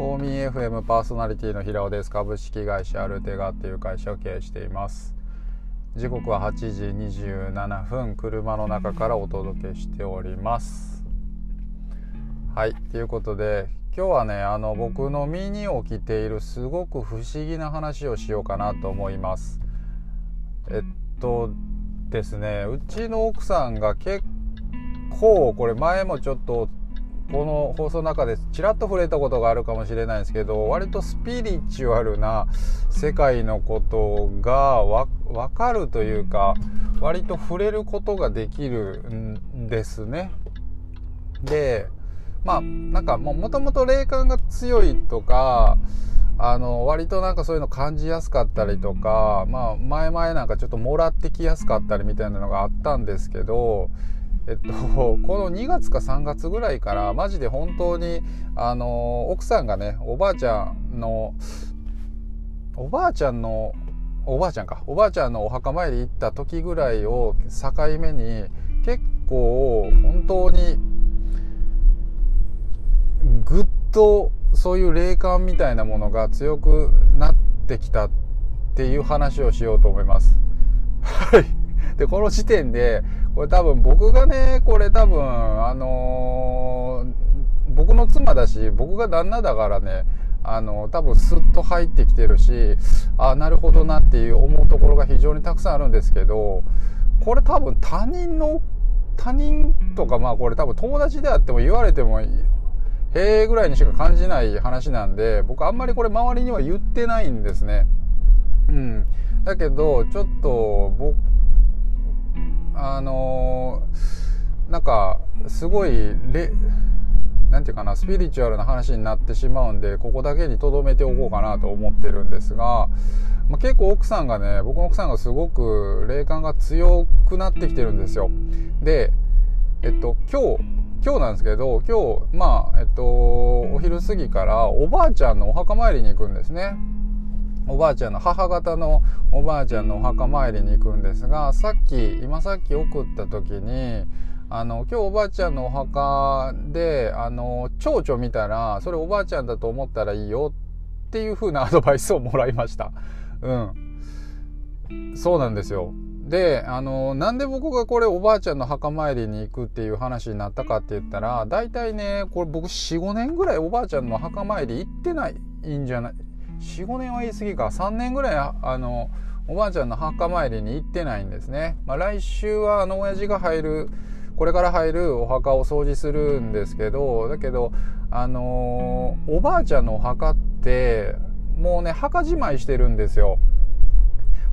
フォーミー FM パーソナリティの平尾です。株式会社アルテガっていう会社を経営しています。時刻は8時27分車の中からお届けしております。はいということで今日はねあの僕の身に起きているすごく不思議な話をしようかなと思います。えっとですねうちの奥さんが結構これ前もちょっとこの放送の中でちらっと触れたことがあるかもしれないですけど割とスピリチュアルな世界のことが分かるというか割と触れることができるんですね。でまあなんかもともと霊感が強いとかあの割となんかそういうの感じやすかったりとかまあ前々なんかちょっともらってきやすかったりみたいなのがあったんですけどえっと、この2月か3月ぐらいからマジで本当にあの奥さんがねおばあちゃんのおばあちゃんのおばあちゃんかおばあちゃんのお墓参り行った時ぐらいを境目に結構本当にぐっとそういう霊感みたいなものが強くなってきたっていう話をしようと思います。はい。で、この時点でこれ多分僕がねこれ多分あのー、僕の妻だし僕が旦那だからねあの多分スッと入ってきてるしあなるほどなっていう思うところが非常にたくさんあるんですけどこれ多分他人の他人とかまあこれ多分友達であっても言われてもへえぐらいにしか感じない話なんで僕あんまりこれ周りには言ってないんですね。うん、だけどちょっとあのー、なんかすごいレなんていうかなスピリチュアルな話になってしまうんでここだけにとどめておこうかなと思ってるんですが、まあ、結構奥さんがね僕の奥さんがすごく霊感が強くなってきてるんですよ。でえっと今日今日なんですけど今日まあえっとお昼過ぎからおばあちゃんのお墓参りに行くんですね。おばあちゃんの母方のおばあちゃんのお墓参りに行くんですがさっき今さっき送った時にあの今日おばあちゃんのお墓であの蝶々見たらそれおばあちゃんだと思ったらいいよっていう風なアドバイスをもらいました。うん。そうなんですよ。で、あの、なんで僕がこれおばあちゃんの墓参りに行くっていう話になったかって言ったら、大体ね、これ僕4、5年ぐらいおばあちゃんの墓参り行ってないんじゃない、45年は言い過ぎか。3年ぐらいあのおばあちゃんの墓参りに行ってないんですね、まあ、来週はあの親父が入るこれから入るお墓を掃除するんですけどだけどあのー、おばあちゃんのお墓ってもうね墓じまいしてるんですよ。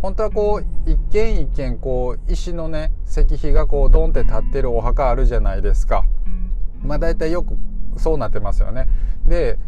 本当はこう一軒一軒こう石のね石碑がこうドンって立ってるお墓あるじゃないですか。まあ大体よくそうなってますよね。で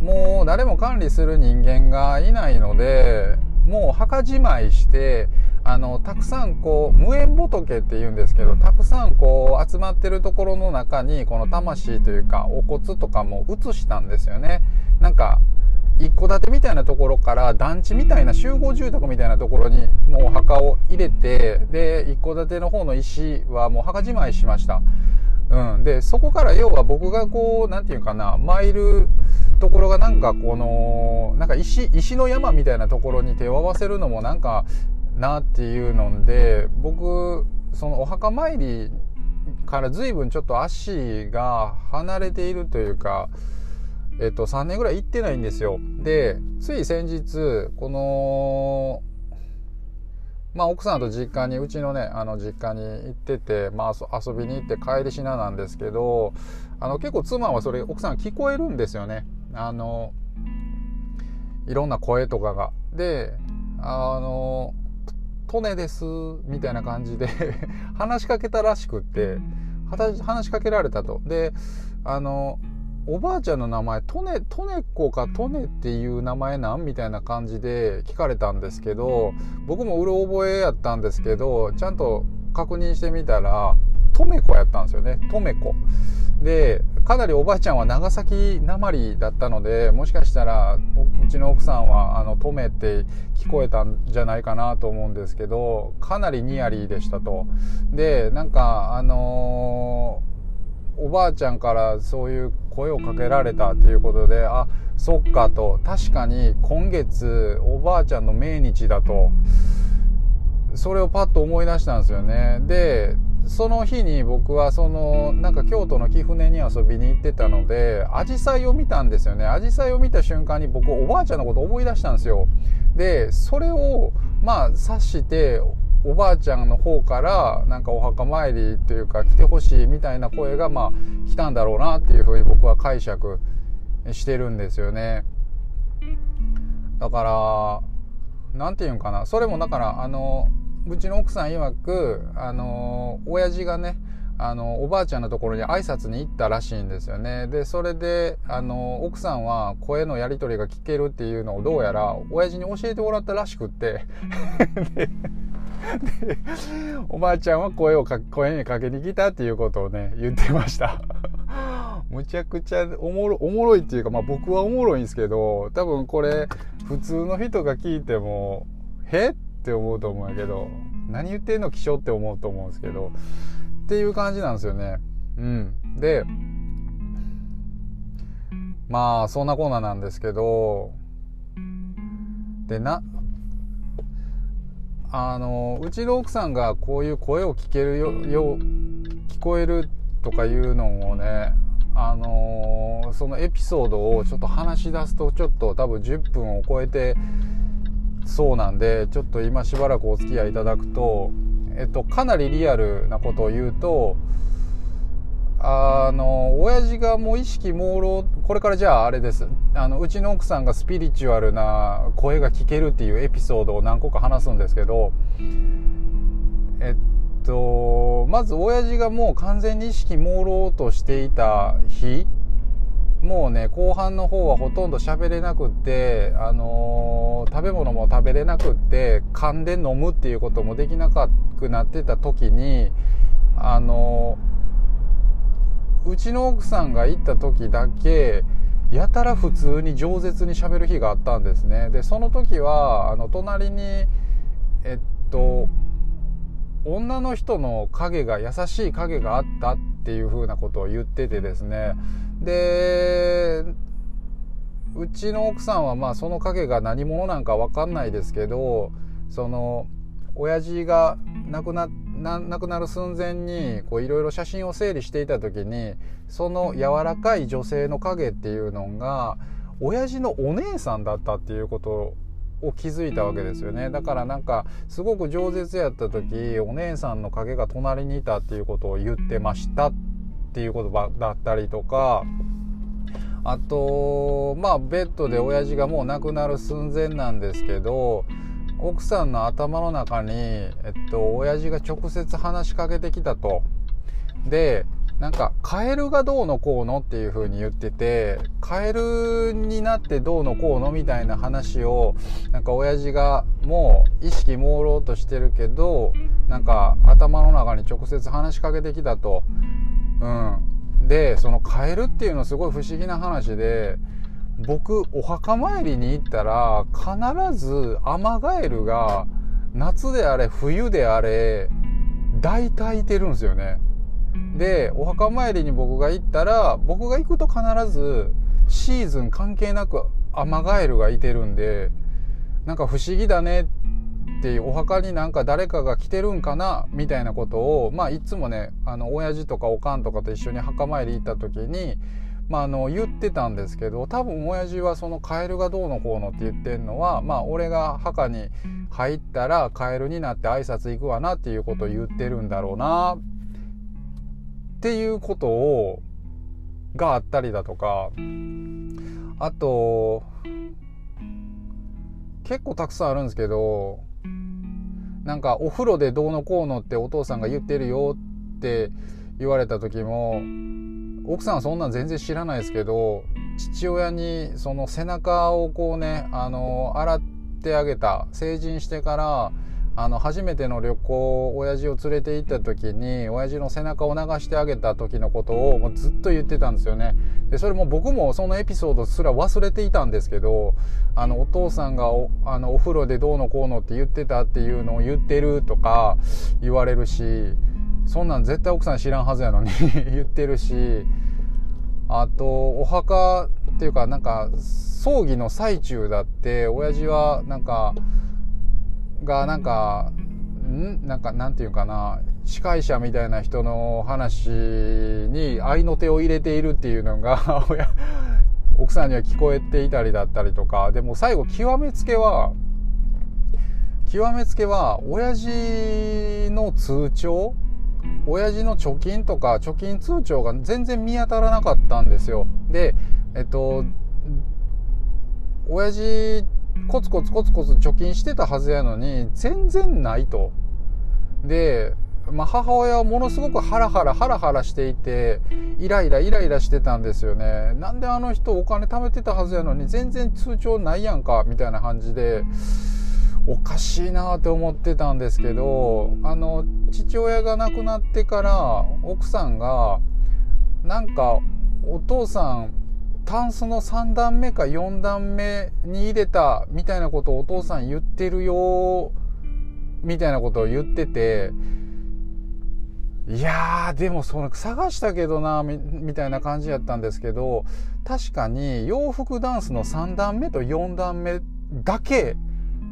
もう誰も管理する人間がいないのでもう墓じまいしてあのたくさんこう無縁仏っていうんですけどたくさんこう集まってるところの中にこの魂というかお骨とかも移したんですよね。なんか一戸建てみたいなところから団地みたいな集合住宅みたいなところにもう墓を入れてで一戸建ての方の石はもう墓じまいしました。うん、でそこから要は僕がこう何て言うかな参るところがなんかこのなんか石石の山みたいなところに手を合わせるのもなんかなっていうので僕そのお墓参りから随分ちょっと足が離れているというか、えっと、3年ぐらい行ってないんですよ。でつい先日このまあ、奥さんと実家にうちのねあの実家に行ってて、まあ、遊びに行って帰りしななんですけどあの結構妻はそれ奥さん聞こえるんですよねあのいろんな声とかが。であの「トネです」みたいな感じで 話しかけたらしくって話しかけられたと。であのおばあちゃんの名前トネトネ子かトネっていう名前なん？みたいな感じで聞かれたんですけど僕もうろ覚えやったんですけどちゃんと確認してみたらトメ子やったんですよね。トメ子でかなりおばあちゃんは長崎なまりだったのでもしかしたらうちの奥さんはあのトメって聞こえたんじゃないかなと思うんですけどかなりニヤリーでしたと。でなんかあのー、おばあちゃんからそういう声をかけられたっていうことであそっかと。確かに今月おばあちゃんの命日だと。それをパッと思い出したんですよね。でその日に僕はそのなんか京都の貴船に遊びに行ってたので紫陽花を見たんですよね。紫陽花を見た瞬間に僕おばあちゃんのこと思い出したんですよ。でそれをまあ察しておばあちゃんの方からなんかお墓参りっていうか来てほしいみたいな声がまあ来たんだろうなっていうふうに僕は解釈してるんですよね。だから何て言うんかな。それもだからあのうちの奥さん曰くあの親父がねあのおばあちゃんのところに挨拶に行ったらしいんですよね。でそれであの奥さんは声のやり取りが聞けるっていうのをどうやら親父に教えてもらったらしくって。おばあちゃんは声をか声にかけに来たっていうことをね言ってました。むちゃくちゃおもろおもろいっていうか、まあ、僕はおもろいんですけど多分これ普通の人が聞いても「へ？っ?」って思うと思うんやけど何言ってんの気象って思うと思うんですけどっていう感じなんですよね。うん。で、まあ、そんなコーナーなんですけど、で、な、あの、うちの奥さんがこういう声を聞けるよ、よ聞こえるとかいうのをね、あのそのエピソードをちょっと話し出すとちょっと多分10分を超えてそうなんでちょっと今しばらくお付き合いいただくとえっと、かなりリアルなことを言うと、あの、親父がもう意識朦朧、これからじゃああれです。あの、うちの奥さんがスピリチュアルな声が聞けるっていうエピソードを何個か話すんですけど、えっと、まず親父がもう完全に意識朦朧としていた日、もうね、後半の方はほとんど喋れなくって、あのー、食べ物も食べれなくって、噛んで飲むっていうこともできなくなってた時に、あのー、うちの奥さんが行った時だけ、やたら普通に饒舌に喋る日があったんですね。で、その時は、あの、隣に、えっと、女の人の影が、優しい影があったっっていう風なことを言っててですね、でうちの奥さんはまあその影が何者なんか分かんないですけどその親父が亡くな亡くなる寸前にいろいろ写真を整理していた時にその柔らかい女性の影っていうのが親父のお姉さんだったっていうことを気づいたわけですよねだからなんかすごく饒舌やった時お姉さんの影が隣にいたっていうことを言ってましたっていう言葉だったりとかあとまあベッドで親父がもう亡くなる寸前なんですけど奥さんの頭の中に、えっと、親父が直接話しかけてきたと。で、なんか、カエルがどうのこうのっていう風に言ってて、カエルになってどうのこうのみたいな話を、なんか親父がもう意識朦朧としてるけど、なんか頭の中に直接話しかけてきたと。うん、でそのカエルっていうのすごい不思議な話で僕お墓参りに行ったら必ずアマガエルが夏であれ冬であれ大体いてるんですよねでお墓参りに僕が行ったら僕が行くと必ずシーズン関係なくアマガエルがいてるんでなんか不思議だねってお墓になんか誰かが来てるんかなみたいなことをまあいつもねあの親父とかおかんとかと一緒に墓参り行った時にまあ、あの言ってたんですけど多分親父はそのカエルがどうのこうのって言ってんのはまあ俺が墓に入ったらカエルになって挨拶行くわなっていうことを言ってるんだろうなっていうことをがあったりだとかあと結構たくさんあるんですけどなんかお風呂でどうのこうのってお父さんが言ってるよって言われた時も奥さんはそんなん全然知らないですけど父親にその背中をこうねあの洗ってあげた成人してからあの初めての旅行親父を連れて行った時に親父の背中を流してあげた時のことをもうずっと言ってたんですよね。でそれも僕もそのエピソードすら忘れていたんですけどあのお父さんがおあのお風呂でどうのこうのって言ってたっていうのを言ってるとか言われるしそんなん絶対奥さん知らんはずやのに 言ってるしあとお墓っていうかなんか葬儀の最中だって親父はなんかがなんかん？なんかなんていうかな司会者みたいな人の話に愛の手を入れているっていうのが 奥さんには聞こえていたりだったりとか。でも最後極めつけは極めつけは親父の通帳？親父の貯金とか貯金通帳が全然見当たらなかったんですよ。でえっと親父コツコツコツコツ貯金してたはずやのに全然ないと。で、まあ、母親はものすごくハラハラハラハラしていてイライライライラしてたんですよね。なんであの人お金貯めてたはずやのに全然通帳ないやんかみたいな感じでおかしいなって思ってたんですけどあの父親が亡くなってから奥さんがなんかお父さんタンスの3段目か4段目に入れたみたいなことをお父さん言ってるよみたいなことを言ってていやーでもその探したけどなみたいな感じやったんですけど確かに洋服ダンスの3段目と4段目だけ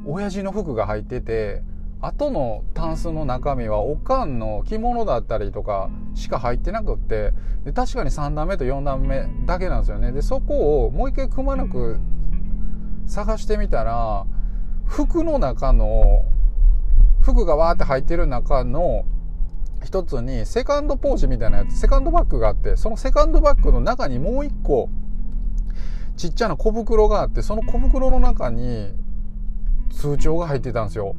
親父の服が入ってて後のタンスの中身はおかんの着物だったりとかしか入ってなくってで確かに3段目と4段目だけなんですよね。でそこをもう一回くまなく探してみたら服の中の服がわーって入ってる中の一つにセカンドポーチみたいなやつセカンドバッグがあってそのセカンドバッグの中にもう一個ちっちゃな小袋があってその小袋の中に通帳が入ってたんですよ。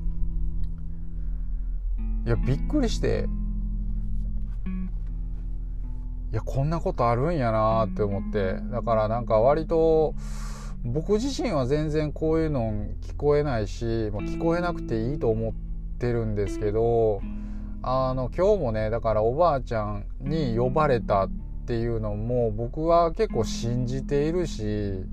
いやびっくりして。いやこんなことあるんやなって思って。だからなんか割と僕自身は全然こういうの聞こえないし、まあ、聞こえなくていいと思ってるんですけどあの今日もねだからおばあちゃんに呼ばれたっていうのも僕は結構信じているし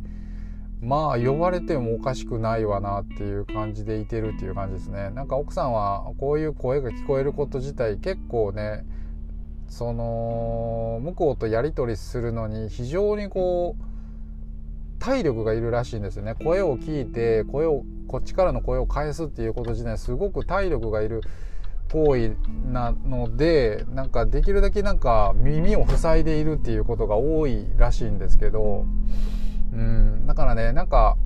まあ呼ばれてもおかしくないわなっていう感じでいてるっていう感じですね。なんか奥さんはこういう声が聞こえること自体結構ねその向こうとやり取りするのに非常にこう体力がいるらしいんですよね。声を聞いて声をこっちからの声を返すっていうこと自体すごく体力がいる行為なのでなんかできるだけなんか耳を塞いでいるっていうことが多いらしいんですけどうんだからねなんか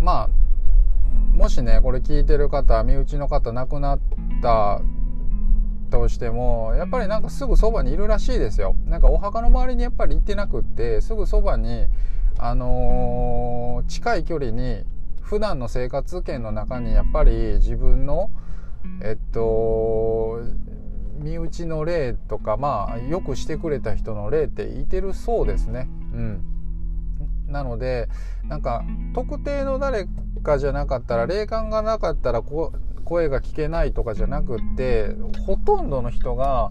まあもしねこれ聞いてる方身内の方亡くなったとしてもやっぱりなんかすぐそばにいるらしいですよなんかお墓の周りにやっぱり行ってなくってすぐそばにあのー、近い距離に普段の生活圏の中にやっぱり自分のえっと身内の霊とかまあよくしてくれた人の霊っていてるそうですね。うん、なのでなんか特定の誰かじゃなかったら霊感がなかったら声が聞けないとかじゃなくってほとんどの人が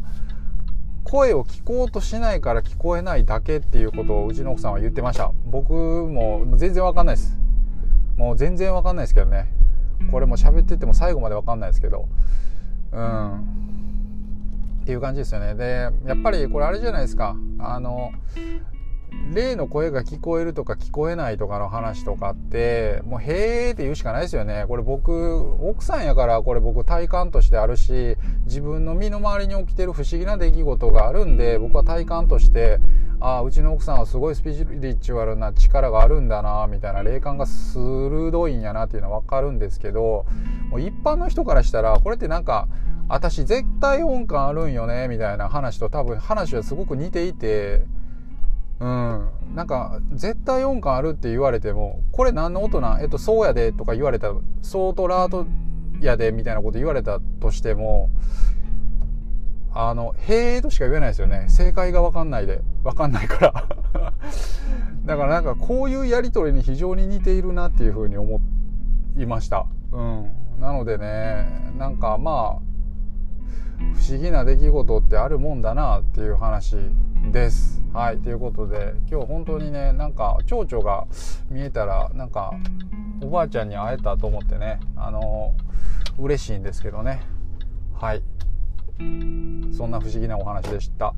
声を聞こうとしないから聞こえないだけっていうことをうちの奥さんは言ってました。僕も全然わかんないです。もう全然わかんないですけどね。これも喋ってても最後までわかんないですけど。うん。っていう感じですよね。でやっぱりこれあれじゃないですか。あの例の声が聞こえるとか聞こえないとかの話とかってもうへーって言うしかないですよね。これ僕奥さんやからこれ僕体感としてあるし自分の身の回りに起きてる不思議な出来事があるんで僕は体感としてああうちの奥さんはすごいスピリチュアルな力があるんだなみたいな霊感が鋭いんやなっていうのは分かるんですけどもう一般の人からしたらこれってなんか私絶対音感あるんよねみたいな話と多分話はすごく似ていてうん。なんか、絶対音感あるって言われても、これ何の音なん？えっと、そうやでとか言われたら、そうとラートやでみたいなこと言われたとしても、あの、へえとしか言えないですよね。正解がわかんないで。わかんないから だからなんかこういうやりとりに非常に似ているなっていうふうに思いました。うん。なのでね、なんかまあ、不思議な出来事ってあるもんだなっていう話です。はい、ということで今日本当にねなんか蝶々が見えたらなんかおばあちゃんに会えたと思ってねあの嬉しいんですけどねはいそんな不思議なお話でした。